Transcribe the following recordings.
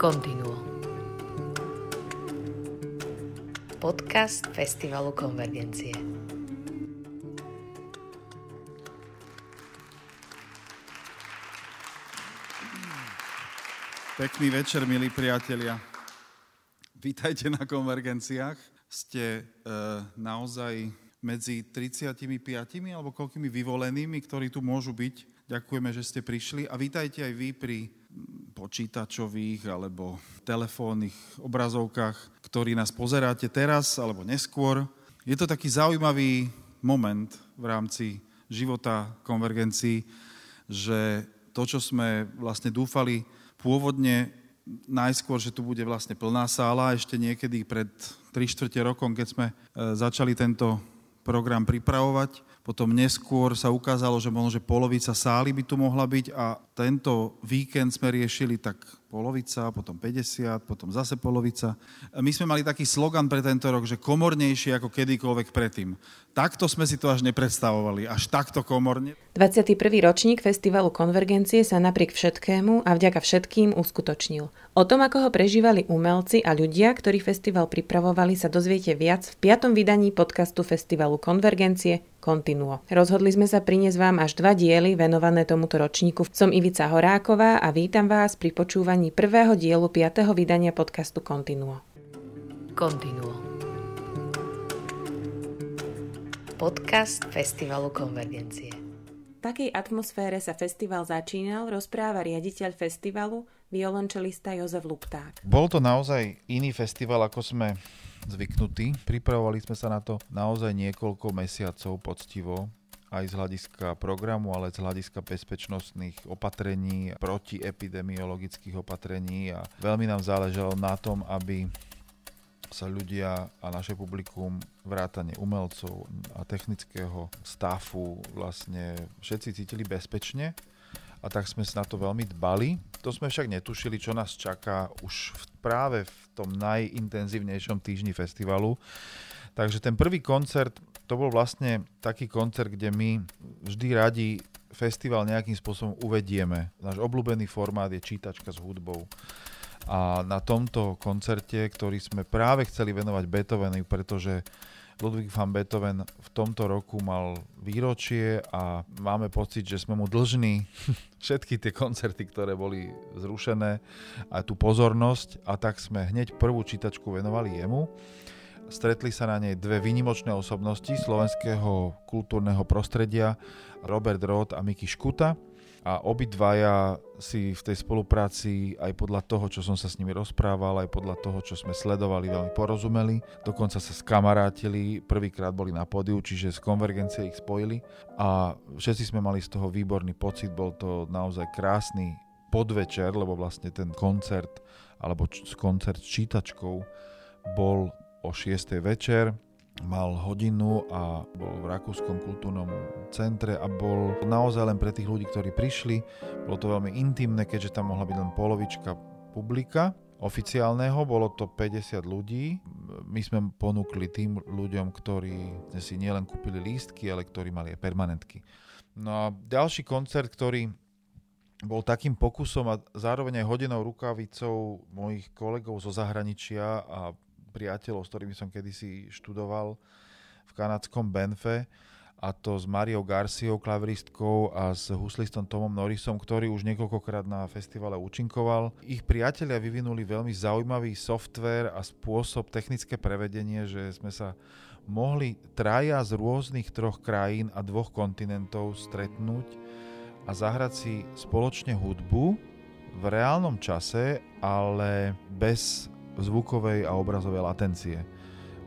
Continuo. Podcast Festivalu Konvergencie. Pekný večer, milí priatelia. Vítajte na konvergenciách. Ste e, naozaj medzi 35 alebo koľkými vyvolenými, ktorí tu môžu byť. Ďakujeme, že ste prišli a vítajte aj vy pri počítačových alebo telefónnych obrazovkách, ktorí nás pozeráte teraz alebo neskôr. Je to taký zaujímavý moment v rámci života konvergencií, že to, čo sme vlastne dúfali pôvodne najskôr, že tu bude vlastne plná sála, ešte niekedy pred 3 čtvrte rokom, keď sme e, začali tento program pripravovať, potom neskôr sa ukázalo, že možno, že polovica sály by tu mohla byť a tento víkend sme riešili tak polovica, potom 50, potom zase polovica. My sme mali taký slogan pre tento rok, že komornejšie ako kedykoľvek predtým. Takto sme si to až nepredstavovali, až takto komorne. 21. ročník Festivalu Konvergencie sa napriek všetkému a vďaka všetkým uskutočnil. O tom, ako ho prežívali umelci a ľudia, ktorí festival pripravovali, sa dozviete viac v piatom vydaní podcastu Festivalu Konvergencie Continuo. Rozhodli sme sa priniesť vám až dva diely venované tomuto ročníku. Som Ivica Horáková a vítam vás pri počúvaní prvého dielu piatého vydania podcastu Continuo. Continuo. Podcast Festivalu Konvergencie. V takej atmosfére sa festival začínal, rozpráva riaditeľ festivalu, violončelista Jozef Lupták. Bol to naozaj iný festival, ako sme zvyknutí. Pripravovali sme sa na to naozaj niekoľko mesiacov poctivo aj z hľadiska programu, ale z hľadiska bezpečnostných opatrení, protiepidemiologických opatrení a veľmi nám záležalo na tom, aby sa ľudia a naše publikum, vrátane umelcov a technického stafu vlastne všetci cítili bezpečne a tak sme na to veľmi dbali. To sme však netušili, čo nás čaká už v, práve v tom najintenzívnejšom týždni festivalu. Takže ten prvý koncert to bol vlastne taký koncert, kde my vždy radi festival nejakým spôsobom uvedieme. Náš obľúbený formát je čítačka s hudbou. A na tomto koncerte, ktorý sme práve chceli venovať Beethovenu, pretože Ludwig van Beethoven v tomto roku mal výročie a máme pocit, že sme mu dlžní všetky tie koncerty, ktoré boli zrušené a tú pozornosť a tak sme hneď prvú čítačku venovali jemu. Stretli sa na nej dve výnimočné osobnosti slovenského kultúrneho prostredia, Robert Roth a Miki Škuta. A obidvaja si v tej spolupráci aj podľa toho, čo som sa s nimi rozprával, aj podľa toho, čo sme sledovali, veľmi porozumeli. Dokonca sa skamarátili, prvýkrát boli na pódiu, čiže z konvergencie ich spojili. A všetci sme mali z toho výborný pocit, bol to naozaj krásny podvečer, lebo vlastne ten koncert, alebo koncert s čítačkou bol o 6. večer, mal hodinu a bol v Rakúskom kultúrnom centre a bol naozaj len pre tých ľudí, ktorí prišli. Bolo to veľmi intimné, keďže tam mohla byť len polovička publika oficiálneho, bolo to 50 ľudí. My sme ponúkli tým ľuďom, ktorí si nielen kúpili lístky, ale ktorí mali aj permanentky. No a ďalší koncert, ktorý bol takým pokusom a zároveň aj hodinou rukavicou mojich kolegov zo zahraničia a priateľov, s ktorými som kedysi študoval v kanadskom Benfe a to s Mariou Garciou, klaviristkou a s huslistom Tomom Norrisom, ktorý už niekoľkokrát na festivale účinkoval. Ich priatelia vyvinuli veľmi zaujímavý software a spôsob technické prevedenie, že sme sa mohli traja z rôznych troch krajín a dvoch kontinentov stretnúť a zahrať si spoločne hudbu v reálnom čase, ale bez zvukovej a obrazovej latencie.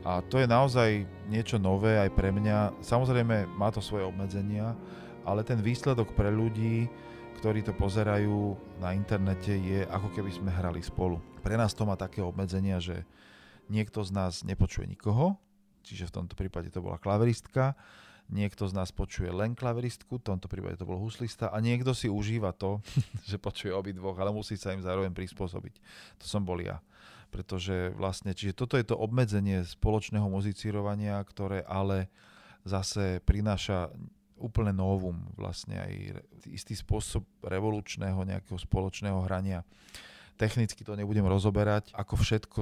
A to je naozaj niečo nové aj pre mňa. Samozrejme má to svoje obmedzenia, ale ten výsledok pre ľudí, ktorí to pozerajú na internete, je ako keby sme hrali spolu. Pre nás to má také obmedzenia, že niekto z nás nepočuje nikoho, čiže v tomto prípade to bola klaveristka, niekto z nás počuje len klaveristku, v tomto prípade to bol huslista a niekto si užíva to, že počuje obidvoch, ale musí sa im zároveň prispôsobiť. To som bol ja pretože vlastne, čiže toto je to obmedzenie spoločného muzicírovania, ktoré ale zase prináša úplne novum, vlastne aj istý spôsob revolučného nejakého spoločného hrania. technicky to nebudem rozoberať, ako všetko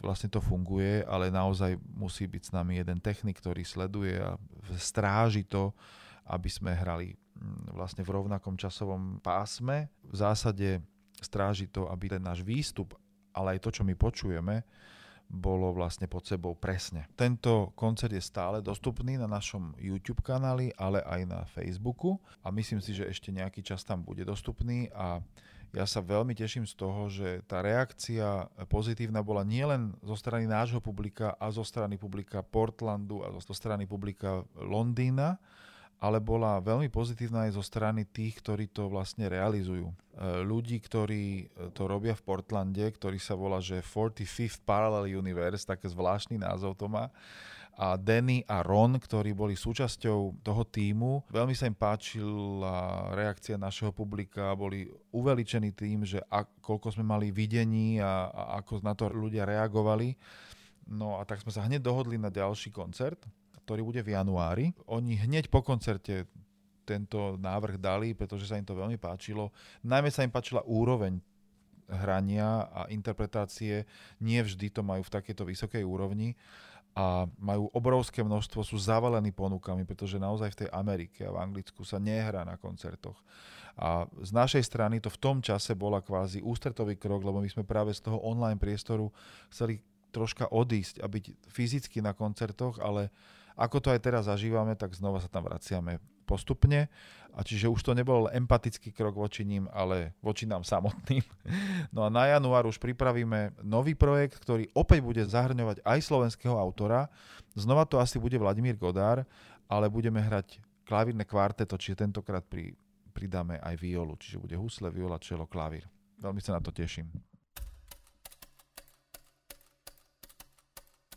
vlastne to funguje, ale naozaj musí byť s nami jeden technik, ktorý sleduje a stráži to, aby sme hrali mm, vlastne v rovnakom časovom pásme. V zásade stráži to, aby ten náš výstup, ale aj to, čo my počujeme, bolo vlastne pod sebou presne. Tento koncert je stále dostupný na našom YouTube kanáli, ale aj na Facebooku a myslím si, že ešte nejaký čas tam bude dostupný a ja sa veľmi teším z toho, že tá reakcia pozitívna bola nielen zo strany nášho publika a zo strany publika Portlandu a zo strany publika Londýna, ale bola veľmi pozitívna aj zo strany tých, ktorí to vlastne realizujú. E, ľudí, ktorí e, to robia v Portlande, ktorý sa volá, že 45th Parallel Universe, také zvláštny názov to má, a Danny a Ron, ktorí boli súčasťou toho týmu. Veľmi sa im páčila reakcia našeho publika, boli uveličení tým, že a, koľko sme mali videní a, a ako na to ľudia reagovali. No a tak sme sa hneď dohodli na ďalší koncert ktorý bude v januári. Oni hneď po koncerte tento návrh dali, pretože sa im to veľmi páčilo. Najmä sa im páčila úroveň hrania a interpretácie. Nie vždy to majú v takejto vysokej úrovni a majú obrovské množstvo, sú zavalení ponukami, pretože naozaj v tej Amerike a v Anglicku sa nehrá na koncertoch. A z našej strany to v tom čase bola kvázi ústretový krok, lebo my sme práve z toho online priestoru chceli troška odísť a byť fyzicky na koncertoch, ale ako to aj teraz zažívame, tak znova sa tam vraciame postupne. A čiže už to nebol empatický krok voči ním, ale voči nám samotným. No a na január už pripravíme nový projekt, ktorý opäť bude zahrňovať aj slovenského autora. Znova to asi bude Vladimír Godár, ale budeme hrať klavírne kvarteto, čiže tentokrát pri, pridáme aj violu, čiže bude husle, viola, čelo, klavír. Veľmi sa na to teším.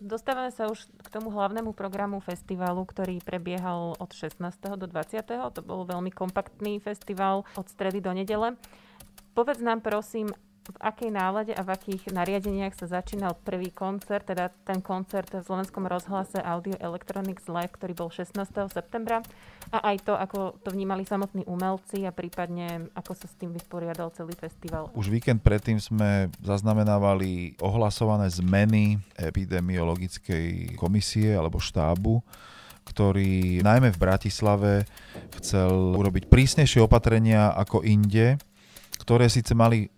Dostávame sa už k tomu hlavnému programu festivalu, ktorý prebiehal od 16. do 20. To bol veľmi kompaktný festival od stredy do nedele. Povedz nám prosím, v akej nálade a v akých nariadeniach sa začínal prvý koncert, teda ten koncert v Slovenskom rozhlase Audio Electronics Live, ktorý bol 16. septembra a aj to, ako to vnímali samotní umelci a prípadne ako sa s tým vysporiadal celý festival. Už víkend predtým sme zaznamenávali ohlasované zmeny epidemiologickej komisie alebo štábu, ktorý najmä v Bratislave chcel urobiť prísnejšie opatrenia ako inde, ktoré síce mali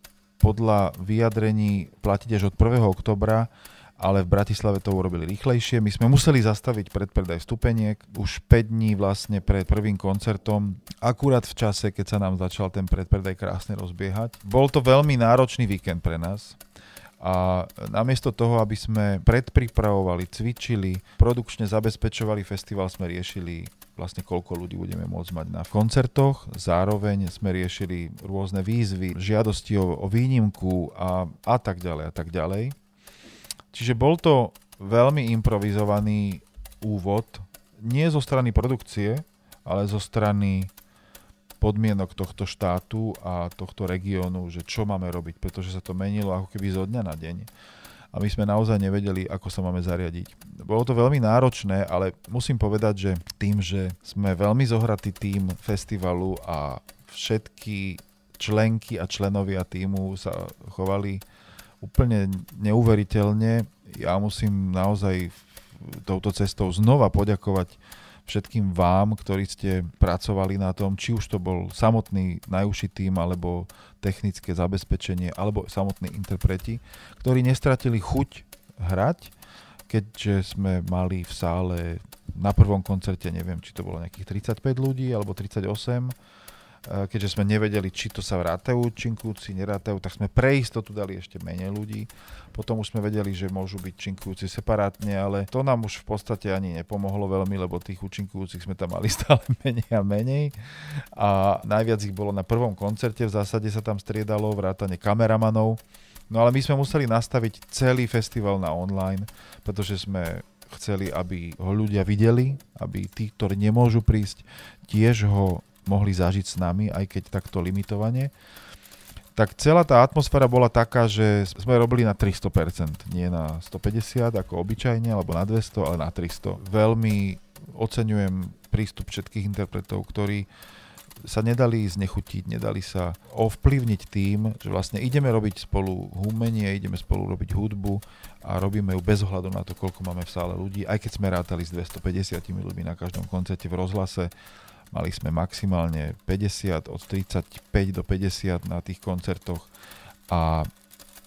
podľa vyjadrení platiť až od 1. oktobra, ale v Bratislave to urobili rýchlejšie. My sme museli zastaviť predpredaj stupeniek už 5 dní vlastne pred prvým koncertom, akurát v čase, keď sa nám začal ten predpredaj krásne rozbiehať. Bol to veľmi náročný víkend pre nás. A namiesto toho, aby sme predpripravovali, cvičili, produkčne zabezpečovali festival, sme riešili vlastne koľko ľudí budeme môcť mať na koncertoch. Zároveň sme riešili rôzne výzvy, žiadosti o, o výnimku a, a tak ďalej a tak ďalej. Čiže bol to veľmi improvizovaný úvod, nie zo strany produkcie, ale zo strany podmienok tohto štátu a tohto regiónu, že čo máme robiť, pretože sa to menilo ako keby zo dňa na deň a my sme naozaj nevedeli, ako sa máme zariadiť. Bolo to veľmi náročné, ale musím povedať, že tým, že sme veľmi zohratý tým festivalu a všetky členky a členovia týmu sa chovali úplne neuveriteľne, ja musím naozaj touto cestou znova poďakovať všetkým vám, ktorí ste pracovali na tom, či už to bol samotný najúžší tým, alebo technické zabezpečenie, alebo samotní interpreti, ktorí nestratili chuť hrať, keďže sme mali v sále na prvom koncerte, neviem, či to bolo nejakých 35 ľudí, alebo 38, Eh, keďže sme nevedeli, či to sa vrátajú účinkujúci, nerátajú, tak sme pre istotu dali ešte menej ľudí. Potom už sme vedeli, že môžu byť činkujúci separátne, ale to nám už v podstate ani nepomohlo veľmi, lebo tých účinkujúcich sme tam mali stále menej a menej. A najviac ich bolo na prvom koncerte, v zásade sa tam striedalo vrátane kameramanov. No ale my sme museli nastaviť celý festival na online, pretože sme chceli, aby ho ľudia videli, aby tí, ktorí nemôžu prísť, tiež ho mohli zažiť s nami, aj keď takto limitovane, tak celá tá atmosféra bola taká, že sme robili na 300%, nie na 150 ako obyčajne, alebo na 200, ale na 300. Veľmi oceňujem prístup všetkých interpretov, ktorí sa nedali znechutiť, nedali sa ovplyvniť tým, že vlastne ideme robiť spolu humenie, ideme spolu robiť hudbu a robíme ju bez ohľadu na to, koľko máme v sále ľudí. Aj keď sme rátali s 250 ľuďmi na každom koncerte v rozhlase, mali sme maximálne 50, od 35 do 50 na tých koncertoch. A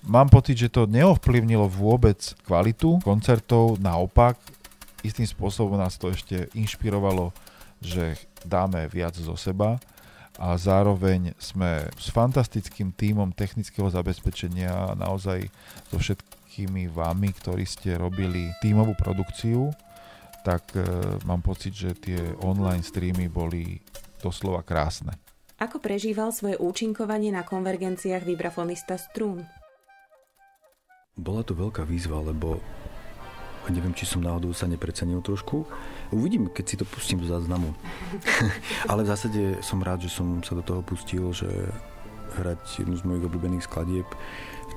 mám pocit, že to neovplyvnilo vôbec kvalitu koncertov, naopak istým spôsobom nás to ešte inšpirovalo, že dáme viac zo seba. A zároveň sme s fantastickým tímom technického zabezpečenia naozaj so všetkými vami, ktorí ste robili tímovú produkciu, tak e, mám pocit, že tie online streamy boli doslova krásne. Ako prežíval svoje účinkovanie na konvergenciách vibrafonista Strún? Bola to veľká výzva, lebo neviem, či som náhodou sa neprecenil trošku. Uvidím, keď si to pustím do záznamu. Ale v zásade som rád, že som sa do toho pustil, že hrať jednu z mojich obľúbených skladieb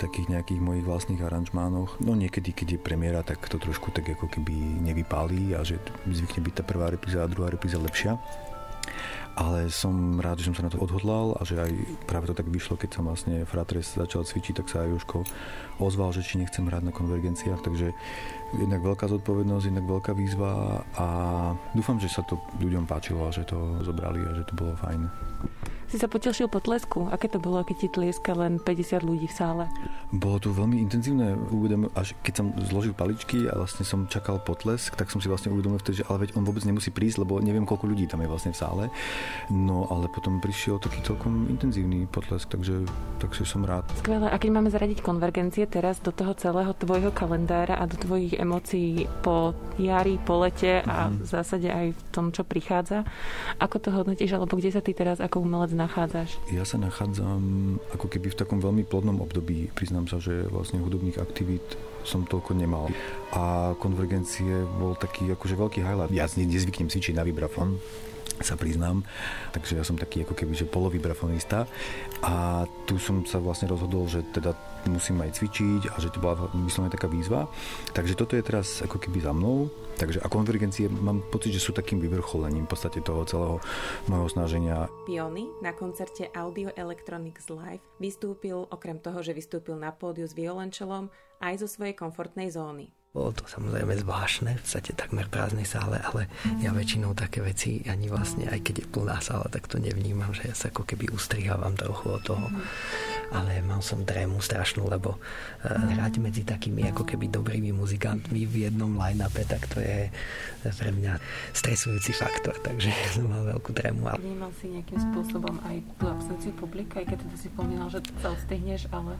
takých nejakých mojich vlastných aranžmánoch. No niekedy, keď je premiéra, tak to trošku tak ako keby nevypálí a že zvykne byť tá prvá repríza a druhá repríza lepšia ale som rád, že som sa na to odhodlal a že aj práve to tak vyšlo, keď som vlastne Fratres začal cvičiť, tak sa aj Joško ozval, že či nechcem hrať na konvergenciách, takže jednak veľká zodpovednosť, jednak veľká výzva a dúfam, že sa to ľuďom páčilo a že to zobrali a že to bolo fajn. Si sa potešil po tlesku? Aké to bolo, keď ti tlieska len 50 ľudí v sále? Bolo to veľmi intenzívne. Uvedom, až keď som zložil paličky a vlastne som čakal potlesk, tak som si vlastne uvedomil vtedy, že ale veď on vôbec nemusí prísť, lebo neviem, koľko ľudí tam je vlastne v sále. No ale potom prišiel taký celkom intenzívny potlesk, takže, takže som rád. Skvelé. A keď máme zaradiť konvergencie teraz do toho celého tvojho kalendára a do tvojich emócií po jari, po lete a mm-hmm. v zásade aj v tom, čo prichádza, ako to hodnotíš, alebo kde sa ty teraz ako umelec nachádzaš? Ja sa nachádzam ako keby v takom veľmi plodnom období. Priznám sa, že vlastne hudobných aktivít som toľko nemal. A konvergencie bol taký akože veľký highlight. Ja nezvyknem cvičiť na vibrafon, sa priznám. Takže ja som taký ako keby, že polovibrafonista. A tu som sa vlastne rozhodol, že teda musím aj cvičiť a že to bola vyslovene taká výzva. Takže toto je teraz ako keby za mnou. Takže a konvergencie mám pocit, že sú takým vyvrcholením v podstate toho celého môjho snaženia. Piony na koncerte Audio Electronics Live vystúpil okrem toho, že vystúpil na pódiu s violončelom aj zo svojej komfortnej zóny. Bolo to samozrejme zvláštne, v podstate takmer prázdnej sále, ale ja väčšinou také veci ani vlastne, aj keď je plná sála, tak to nevnímam, že ja sa ako keby ustrihávam trochu od toho. Ale mal som trému strašnú, lebo uh, hrať medzi takými ako keby dobrými muzikantmi v jednom line-upe, tak to je pre mňa stresujúci faktor, takže som mal veľkú trému. Vnímal si nejakým spôsobom aj tú absenciu publika, aj keď teda si spomínal, že sa ostihneš, ale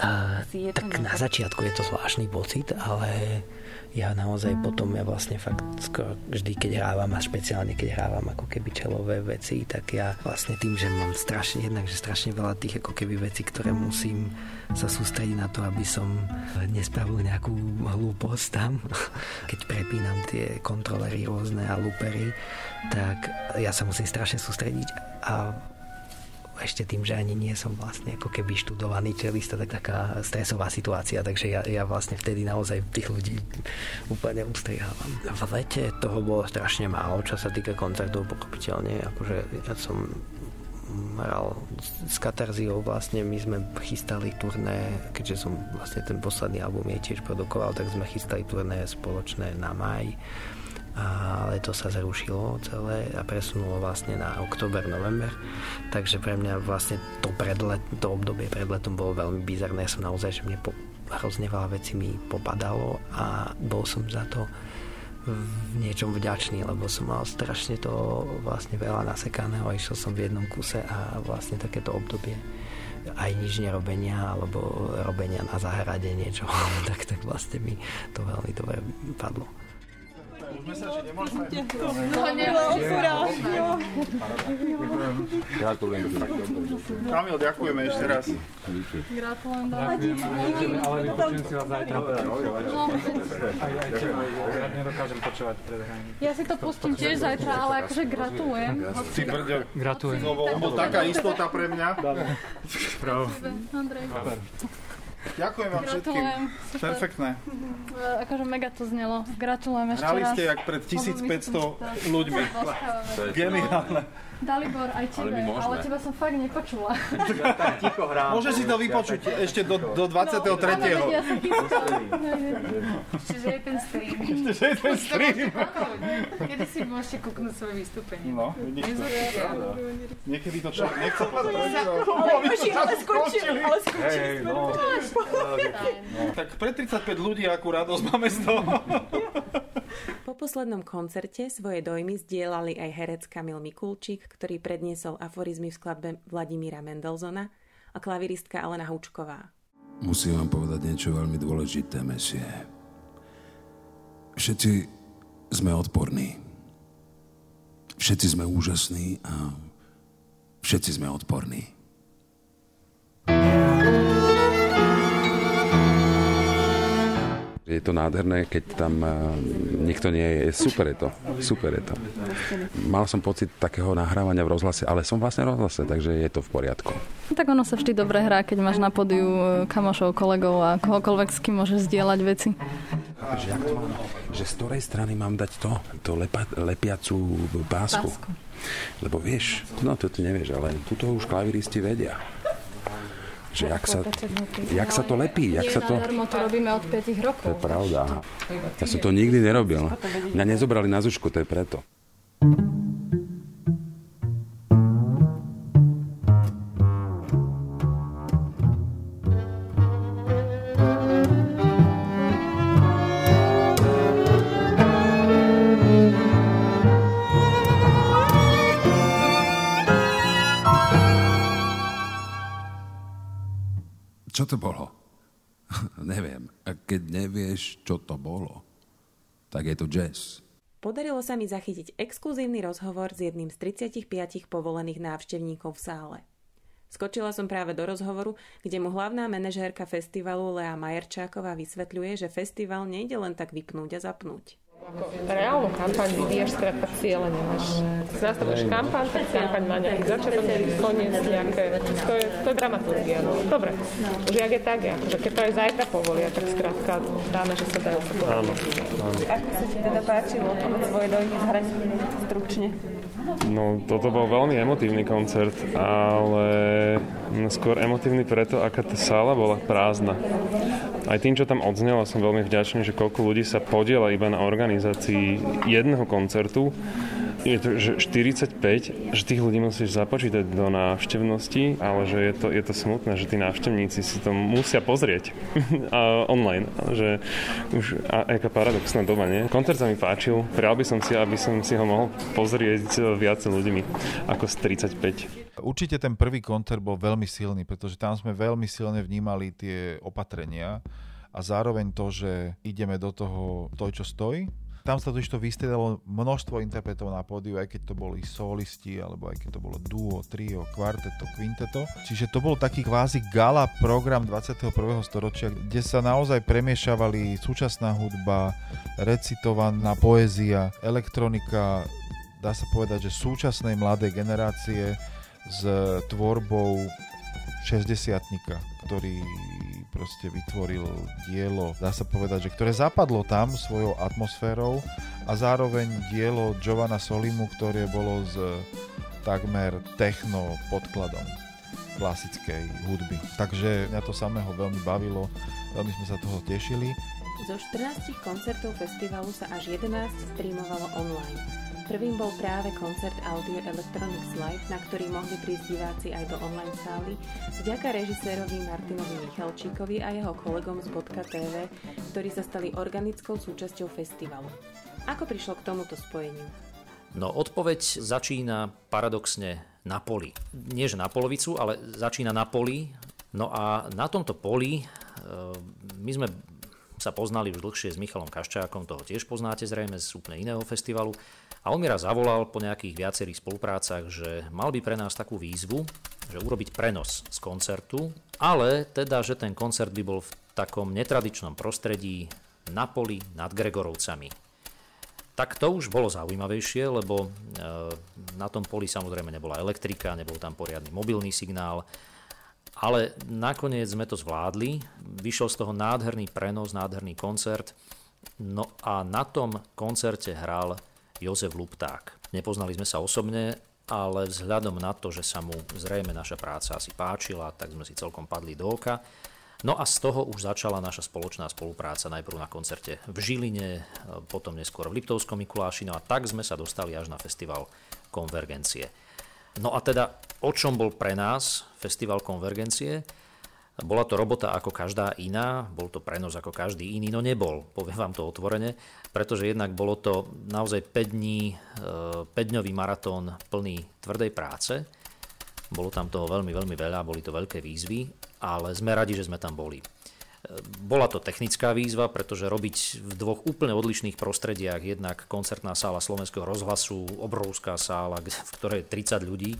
a, tak na začiatku je to zvláštny pocit, ale ja naozaj potom, ja vlastne fakt skoro vždy, keď hrávam a špeciálne keď hrávam ako keby čelové veci, tak ja vlastne tým, že mám strašne, jednak, že strašne veľa tých ako keby veci, ktoré musím sa sústrediť na to, aby som nespravil nejakú hlúposť tam. Keď prepínam tie kontrolery rôzne a loopery, tak ja sa musím strašne sústrediť a ešte tým, že ani nie som vlastne ako keby študovaný čelista, tak taká stresová situácia, takže ja, ja vlastne vtedy naozaj tých ľudí úplne ustrihávam. V lete toho bolo strašne málo, čo sa týka koncertov, pochopiteľne, akože ja som hral s Katarziou vlastne, my sme chystali turné, keďže som vlastne ten posledný album je tiež produkoval, tak sme chystali turné spoločné na maj ale to sa zrušilo celé a presunulo vlastne na október, november. Takže pre mňa vlastne to, predlet, to obdobie pred letom bolo veľmi bizarné. Ja som naozaj, že mne po, hrozne veľa vecí mi popadalo a bol som za to v niečom vďačný, lebo som mal strašne to vlastne veľa nasekaného a išiel som v jednom kuse a vlastne takéto obdobie aj nič nerobenia alebo robenia na záhrade niečo, tak, tak vlastne mi to veľmi dobre padlo. Gratulujem. Kamil, ďakujeme ešte raz. Gratulujem. Ďakujeme, ale vypočujem si vás zajtra. Ja nedokážem počúvať Ja si to pustím tiež zajtra, ale akože gratulujem. Ty brďo. Gratulujem. Lebo taká istota pre mňa. Bravo. Andrej. Ďakujem vám všetkým. Perfektné. Akože mega to znelo. Gratulujem ešte Hrali raz. ste jak pred 1500 ľuďmi. Geniálne. Dalibor, aj tebe, ale teba som fakt nepočula. tak ticho hrám. Môže si to vypočuť ešte do, do 23. No, áno, ja sa Čiže je ten stream. Čiže je ten stream. Kedy si môžete kúknúť svoje vystúpenie. No, vidíš to. Niekedy to čo, nechce to Ale skončil, ale skončil. No. Tak pre 35 ľudí akú radosť máme z toho. Po poslednom koncerte svoje dojmy zdieľali aj herec Kamil Mikulčík, ktorý predniesol aforizmy v skladbe Vladimíra Mendelzona a klaviristka Alena Hučková. Musím vám povedať niečo veľmi dôležité, mesie. Všetci sme odporní. Všetci sme úžasní a všetci sme odporní. Je to nádherné, keď tam eh, nikto nie je. Super je to. Super je to. Mal som pocit takého nahrávania v rozhlase, ale som vlastne v rozhlase, takže je to v poriadku. No tak ono sa vždy dobre hrá, keď máš na podiu eh, kamošov, kolegov a kohokoľvek s kým môžeš zdieľať veci. Že, jak to mám, že z ktorej strany mám dať to, to lepa, lepiacú pásku. pásku. Lebo vieš, no to ty nevieš, ale tuto už klaviristi vedia že jak sa, jak sa to lepí. Jak sa to... to robíme od 5 rokov. To je pravda. Ja som to nikdy nerobil. Mňa nezobrali na zušku, to je preto. Čo to bolo? Neviem. A keď nevieš, čo to bolo, tak je to jazz. Podarilo sa mi zachytiť exkluzívny rozhovor s jedným z 35 povolených návštevníkov v sále. Skočila som práve do rozhovoru, kde mu hlavná manažérka festivalu Lea Majerčáková vysvetľuje, že festival nejde len tak vypnúť a zapnúť. Ako reálnu kampaň vyvíjaš skrátka cieľene. Máš, nastavíš kampaň, tak kampaň má nejaký začiatok, nejaký koniec, nejaké, to je, to je dramaturgia. No. Dobre, už jak je tak, že keď to aj zajtra povolia, tak skrátka dáme, že sa dajú Áno, áno. Ako sa ti teda páčilo, svoje dojmy z hraní stručne? No, toto bol veľmi emotívny koncert, ale skôr emotívny preto, aká tá sála bola prázdna. Aj tým, čo tam odznelo, som veľmi vďačný, že koľko ľudí sa podiela iba na organizácii jedného koncertu je to, že 45, že tých ľudí musíš započítať do návštevnosti, ale že je to, je to smutné, že tí návštevníci si to musia pozrieť a online. Že už a, aká paradoxná doba, nie? Koncert sa mi páčil, prijal by som si, aby som si ho mohol pozrieť viac ľuďmi ako z 35. Určite ten prvý koncert bol veľmi silný, pretože tam sme veľmi silne vnímali tie opatrenia a zároveň to, že ideme do toho toj, čo stojí, tam sa totiž to vystriedalo množstvo interpretov na pódiu, aj keď to boli solisti, alebo aj keď to bolo duo, trio, kvarteto, quinteto. Čiže to bol taký kvázi gala program 21. storočia, kde sa naozaj premiešavali súčasná hudba, recitovaná poézia, elektronika, dá sa povedať, že súčasnej mladej generácie s tvorbou 60 ktorý proste vytvoril dielo, dá sa povedať, že ktoré zapadlo tam svojou atmosférou a zároveň dielo Giovanna Solimu, ktoré bolo s takmer techno podkladom klasickej hudby. Takže mňa to samého veľmi bavilo, veľmi sme sa toho tešili. Zo 14 koncertov festivalu sa až 11 streamovalo online. Prvým bol práve koncert Audio Electronics Live, na ktorý mohli prísť diváci aj do online sály, vďaka režisérovi Martinovi Michalčíkovi a jeho kolegom z .tv, ktorí sa stali organickou súčasťou festivalu. Ako prišlo k tomuto spojeniu? No odpoveď začína paradoxne na poli. Nie že na polovicu, ale začína na poli. No a na tomto poli e, my sme sa poznali už dlhšie s Michalom Kaščákom, toho tiež poznáte zrejme z úplne iného festivalu. A on mi raz zavolal po nejakých viacerých spoluprácach, že mal by pre nás takú výzvu, že urobiť prenos z koncertu, ale teda, že ten koncert by bol v takom netradičnom prostredí na poli nad Gregorovcami. Tak to už bolo zaujímavejšie, lebo e, na tom poli samozrejme nebola elektrika, nebol tam poriadny mobilný signál, ale nakoniec sme to zvládli, vyšiel z toho nádherný prenos, nádherný koncert, no a na tom koncerte hral Jozef Lupták. Nepoznali sme sa osobne, ale vzhľadom na to, že sa mu zrejme naša práca asi páčila, tak sme si celkom padli do oka. No a z toho už začala naša spoločná spolupráca najprv na koncerte v Žiline, potom neskôr v Liptovskom Mikuláši, no a tak sme sa dostali až na festival Konvergencie. No a teda, o čom bol pre nás festival Konvergencie? Bola to robota ako každá iná, bol to prenos ako každý iný, no nebol, poviem vám to otvorene, pretože jednak bolo to naozaj 5 dní, 5-dňový e, maratón plný tvrdej práce. Bolo tam toho veľmi, veľmi veľa, boli to veľké výzvy, ale sme radi, že sme tam boli. E, bola to technická výzva, pretože robiť v dvoch úplne odlišných prostrediach, jednak koncertná sála Slovenského rozhlasu, obrovská sála, v ktorej je 30 ľudí,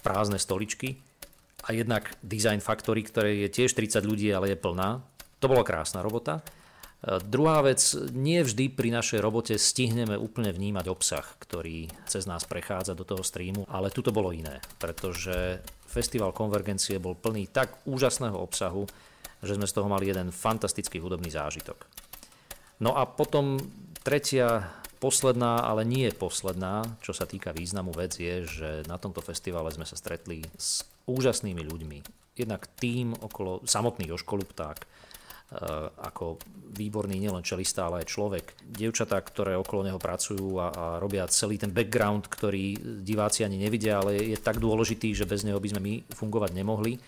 prázdne stoličky, a jednak Design Factory, ktoré je tiež 30 ľudí, ale je plná. To bola krásna robota. E, druhá vec, nie vždy pri našej robote stihneme úplne vnímať obsah, ktorý cez nás prechádza do toho streamu, ale tu to bolo iné, pretože Festival Konvergencie bol plný tak úžasného obsahu, že sme z toho mali jeden fantastický hudobný zážitok. No a potom tretia Posledná, ale nie posledná, čo sa týka významu vec, je, že na tomto festivale sme sa stretli s úžasnými ľuďmi. Jednak tým okolo samotný Joško Lupták, e, ako výborný nielen čelista, ale aj človek. Dievčatá, ktoré okolo neho pracujú a, a robia celý ten background, ktorý diváci ani nevidia, ale je tak dôležitý, že bez neho by sme my fungovať nemohli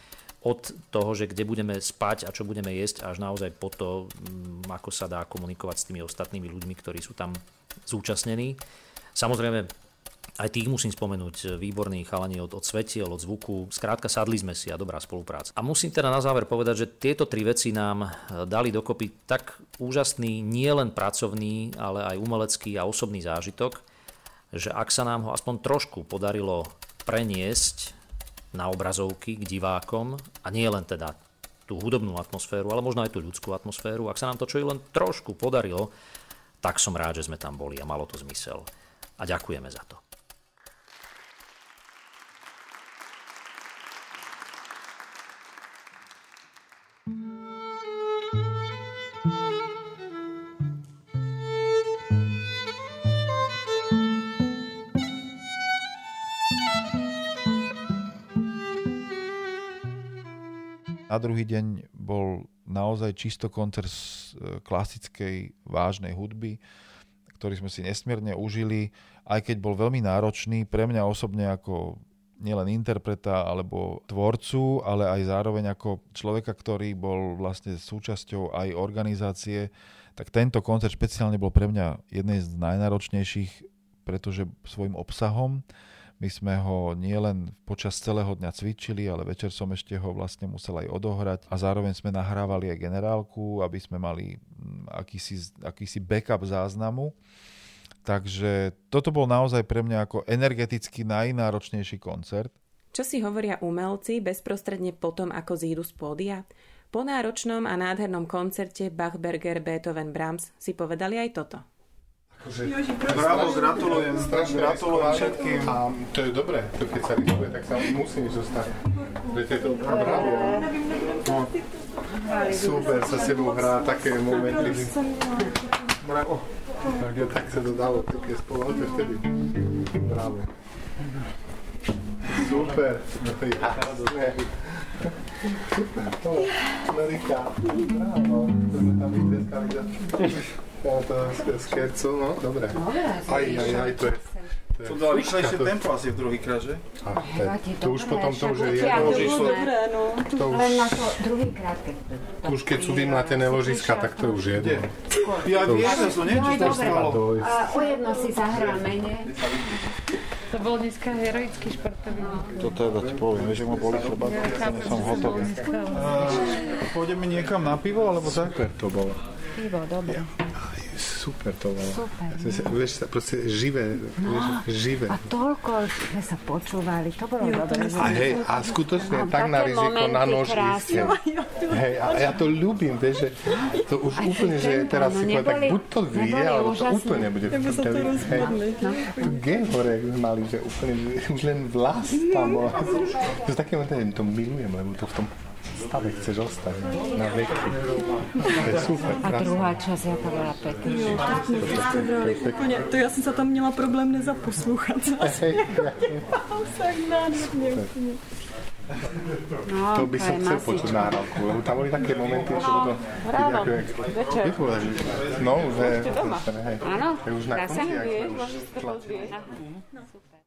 od toho, že kde budeme spať a čo budeme jesť, až naozaj po to, mm, ako sa dá komunikovať s tými ostatnými ľuďmi, ktorí sú tam zúčastnení. Samozrejme, aj tých musím spomenúť, výborní chalani od, od svetiel, od zvuku. Skrátka, sadli sme si a dobrá spolupráca. A musím teda na záver povedať, že tieto tri veci nám eh, dali dokopy tak úžasný, nielen pracovný, ale aj umelecký a osobný zážitok, že ak sa nám ho aspoň trošku podarilo preniesť na obrazovky k divákom a nie len teda tú hudobnú atmosféru, ale možno aj tú ľudskú atmosféru. Ak sa nám to čo i len trošku podarilo, tak som rád, že sme tam boli a malo to zmysel. A ďakujeme za to. Na druhý deň bol naozaj čisto koncert e, klasickej vážnej hudby, ktorý sme si nesmierne užili, aj keď bol veľmi náročný pre mňa osobne ako nielen interpreta alebo tvorcu, ale aj zároveň ako človeka, ktorý bol vlastne súčasťou aj organizácie, tak tento koncert špeciálne bol pre mňa jednej z najnáročnejších, pretože svojim obsahom my sme ho nielen počas celého dňa cvičili, ale večer som ešte ho vlastne musel aj odohrať a zároveň sme nahrávali aj generálku, aby sme mali mm, akýsi, akýsi backup záznamu. Takže toto bol naozaj pre mňa ako energeticky najnáročnejší koncert. Čo si hovoria umelci bezprostredne potom, ako zídu z pódia? Po náročnom a nádhernom koncerte Bachberger, Beethoven, Brahms si povedali aj toto. Akože, bravo, gratulujem, gratulujem všetkým. A to je dobré, to keď sa rysuje, tak sa musím zostať. Viete to, bravo. No, super, sa sebou hrá také momenty. Bravo. Tak, tak sa to dalo, také spoločne vtedy. Bravo. Super, no. Super, to, Amerika. Bravo, to sme tam vytleskali to skercu, no, dobre. Aj, aj, aj, to je... To dá rýchlejšie tempo asi v druhý krát, že? A, to, to už potom to už je jedno ložisko. To už, Len na to druhý krát, keď to už keď sú vymlatené ložiska, tak to už jedno. Ja viem, že to nie, či to stalo. O jedno si zahráme, nie? To bol dneska heroický športový To teda ti poviem, vieš, že ma boli chleba, ja som hotový. Pôjdeme niekam na pivo, alebo tak? Super to bolo. Pivo, dobre. Ja super to bolo. Super. No. vieš, proste živé, no, vieš, živé. A toľko sme sa počúvali, to bolo jo, dobré. A hej, a skutočne no, tak na riziko, na nož ísť. Hej, a ja to ľúbim, vieš, že to už a úplne, že teraz si povedal, tak buď to vyjde, alebo to úplne bude v prdeli. Hej, tu gen hore, jak sme mali, že úplne, už len vlas tam bol. To také, to milujem, lebo to v tom stave chceš ostať na veky. To je super, A druhá časť, jaká bola pekná. Jo, tak mě vždycky brali úplně, to já jsem se tam měla problém nezaposlouchat nádherně úplně. No, to by som je chcel počuť nahrávku, lebo tam boli také momenty, že to... Ráno, večer. No, že... Ešte doma. hej. Áno, Je už na konci, ak sme už tlačili. super.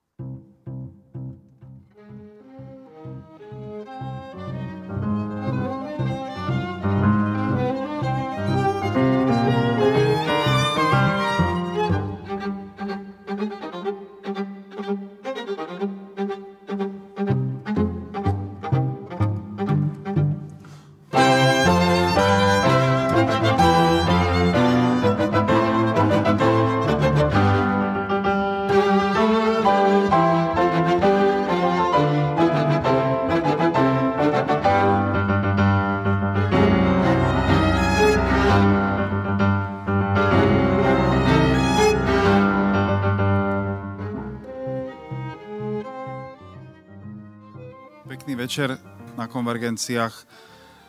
Konvergenciách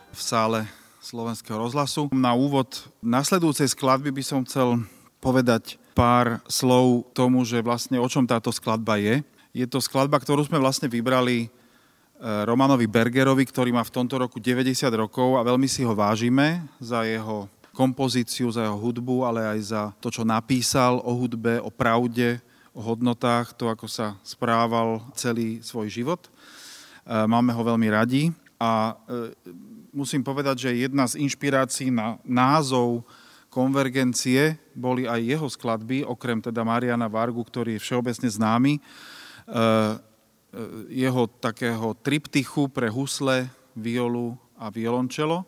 v sále Slovenského rozhlasu. Na úvod nasledujúcej skladby by som chcel povedať pár slov tomu, že vlastne o čom táto skladba je. Je to skladba, ktorú sme vlastne vybrali e, Romanovi Bergerovi, ktorý má v tomto roku 90 rokov a veľmi si ho vážime za jeho kompozíciu, za jeho hudbu, ale aj za to, čo napísal o hudbe, o pravde, o hodnotách, to, ako sa správal celý svoj život. E, Máme ho veľmi radi a e, musím povedať, že jedna z inšpirácií na názov konvergencie boli aj jeho skladby, okrem teda Mariana Vargu, ktorý je všeobecne známy, e, e, jeho takého triptychu pre husle, violu a violončelo,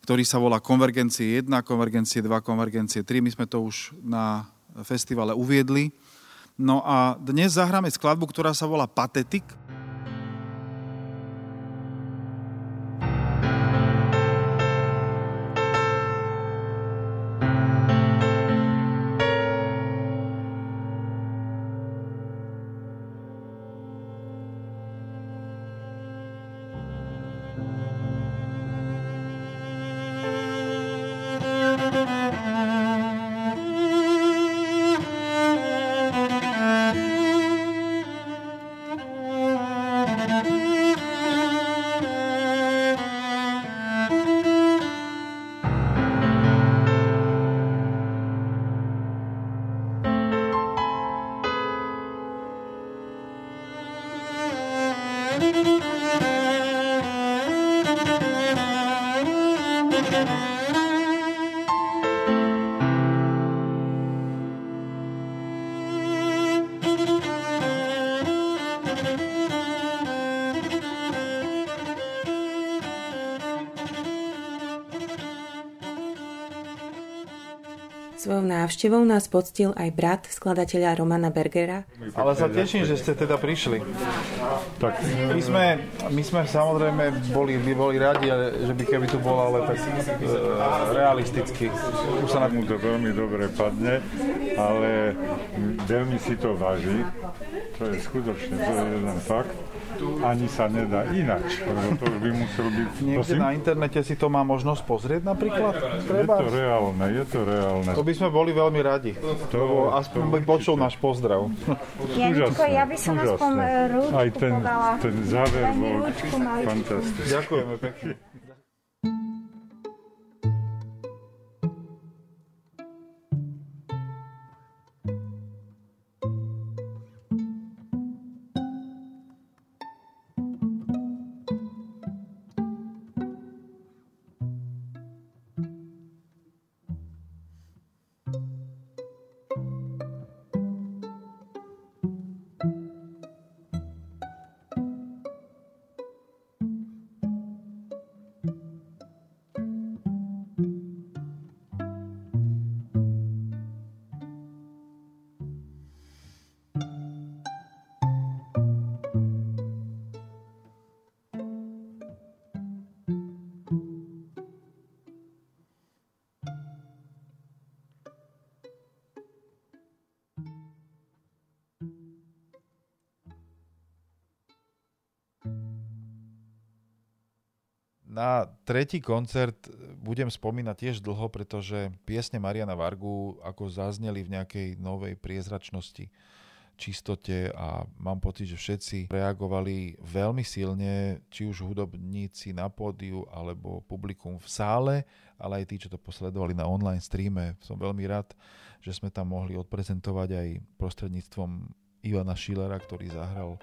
ktorý sa volá Konvergencie 1, Konvergencie 2, Konvergencie 3. My sme to už na festivale uviedli. No a dnes zahráme skladbu, ktorá sa volá Patetik. Návštevou nás poctil aj brat skladateľa Romana Bergera. Ale sa teším, že ste teda prišli. Tak my sme, my sme samozrejme boli, by boli radi, že by keby tu bol, ale tak e, realisticky. Už sa na... mu to veľmi dobre padne, ale veľmi si to váži. To je skutočne, to je jeden fakt. Ani sa nedá ináč, lebo to už by musel byť... Niekde Prosím? na internete si to má možnosť pozrieť napríklad? Je to reálne, je to reálne. To by sme boli veľmi radi. To, lebo aspoň by počul náš pozdrav. Janičko, ja by som aspoň e, rúčku Aj ten, ten záver bol fantastický. Ďakujeme pekne. Na tretí koncert budem spomínať tiež dlho, pretože piesne Mariana Vargu ako zazneli v nejakej novej priezračnosti čistote a mám pocit, že všetci reagovali veľmi silne, či už hudobníci na pódiu alebo publikum v sále, ale aj tí, čo to posledovali na online streame. Som veľmi rád, že sme tam mohli odprezentovať aj prostredníctvom Ivana Schillera, ktorý zahral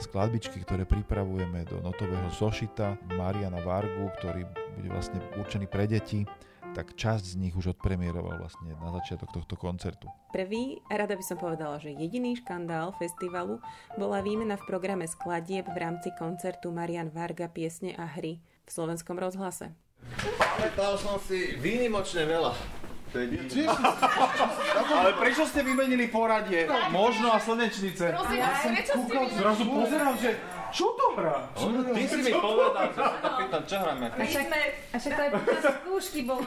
skladbičky, ktoré pripravujeme do notového zošita, Mariana Vargu, ktorý bude vlastne určený pre deti tak časť z nich už odpremieroval vlastne na začiatok tohto koncertu. Prvý, a rada by som povedala, že jediný škandál festivalu bola výmena v programe skladieb v rámci koncertu Marian Varga piesne a hry v slovenskom rozhlase. Pamätal som si výnimočne veľa. Ale prečo ste vymenili poradie? Možno a slnečnice. Prosím, ja som kúkal, zrazu pozerám, že čo to hrá? Ty si mi povedal, že sa pýtam, čo hráme. A však, a však to aj počas skúšky bolo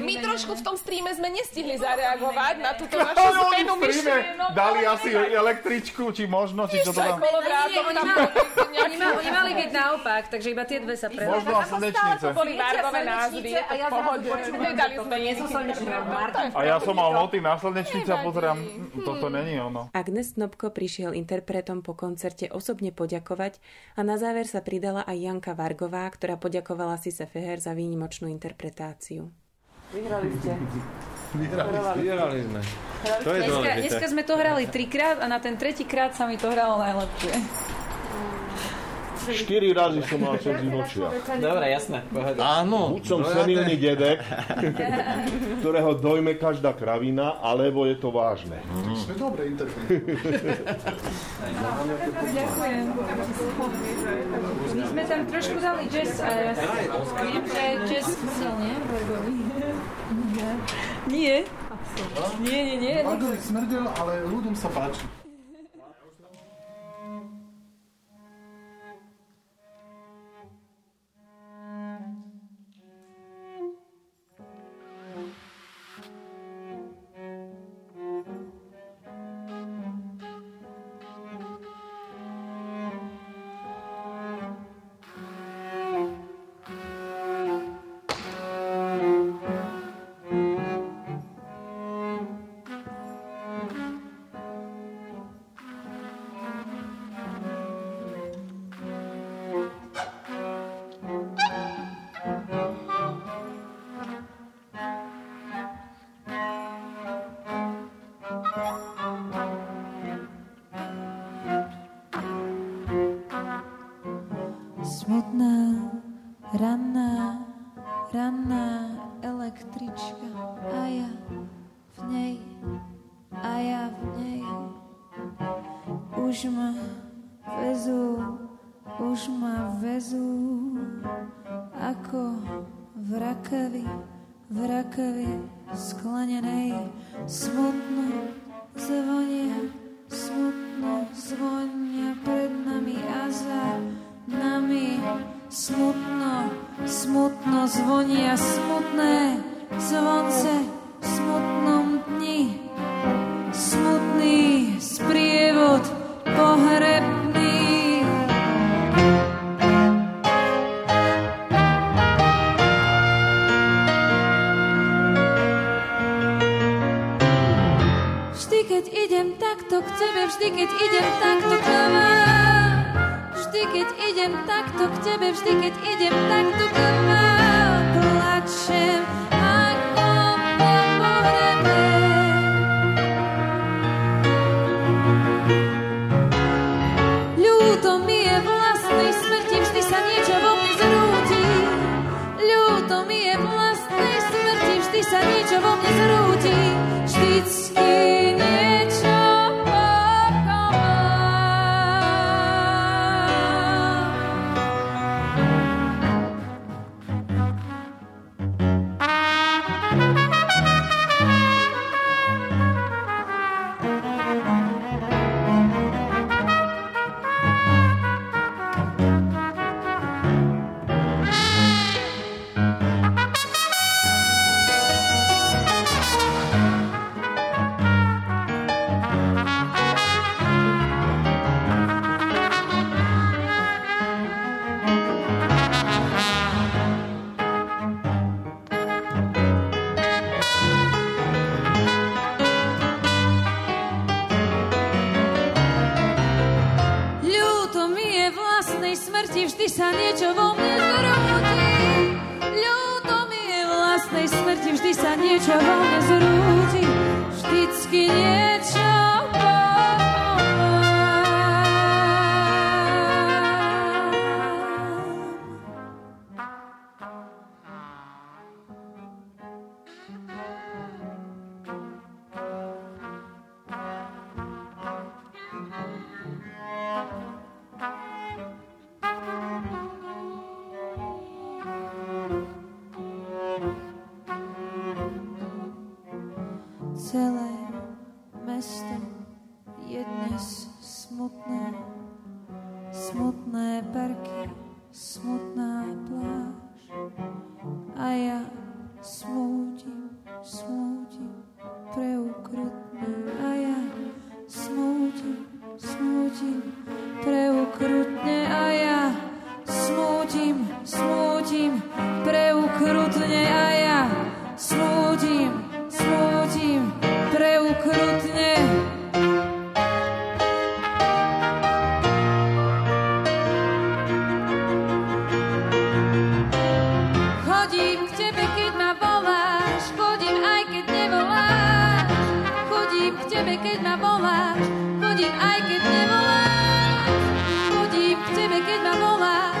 My trošku v tom streame sme nestihli zareagovať na túto vašu zmenu myšlienok. Dali asi električku, či možno, či čo to tam... Oni, mali, byť naopak, takže iba tie dve sa prehľadali. Možno a slnečnice. To boli Vargové názvy, je to v pohode. Nedali sme nie sú. A ja som mal noty na slnečnice a pozerám, toto není ono. Agnes Snobko prišiel interpretom po koncerte osobne poďakovať a na záver sa pridala aj Janka Vargová, ktorá poďakovala Sise Feher za výnimočnú interpretáciu. Vyhrali ste. Vyhrali sme. To je Dneska, dneska sme to hrali trikrát a na ten tretíkrát sa mi to hralo najlepšie. Štyri razy som mal slzy v očiach. Dobre, jasné. Pohoda. Áno. Buď som senilný dedek, ktorého dojme každá kravina, alebo je to vážne. Sme dobre interpret. Ďakujem. My sme tam trošku dali jazz a ja si viem, že jazz. Nie. Nie, nie, nie. Vargovi smrdel, ale ľuďom sa páči. Sa niečo vo mne zrúti. Vždycky Vždycky Chodím k tebe, keď ma voláš, chodím aj keď nevoláš. Chodím k tebe, keď ma voláš,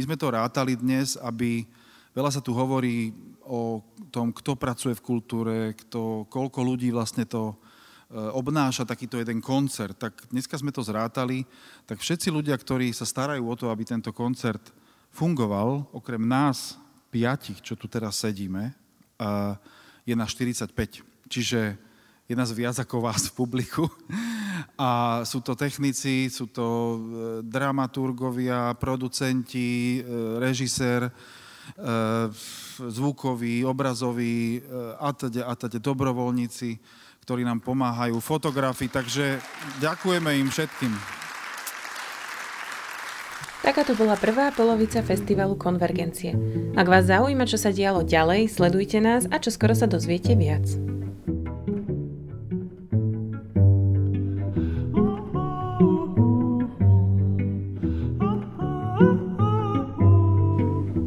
My sme to rátali dnes, aby veľa sa tu hovorí o tom, kto pracuje v kultúre, kto, koľko ľudí vlastne to e, obnáša takýto jeden koncert. Tak dneska sme to zrátali, tak všetci ľudia, ktorí sa starajú o to, aby tento koncert fungoval, okrem nás piatich, čo tu teraz sedíme, a je na 45. Čiže je nás viac ako vás v publiku. A sú to technici, sú to e, dramaturgovia, producenti, e, režisér, e, zvukoví, obrazoví a teda, a teda dobrovoľníci, ktorí nám pomáhajú, fotografi, takže ďakujeme im všetkým. Taká to bola prvá polovica festivalu Konvergencie. Ak vás zaujíma, čo sa dialo ďalej, sledujte nás a čo skoro sa dozviete viac.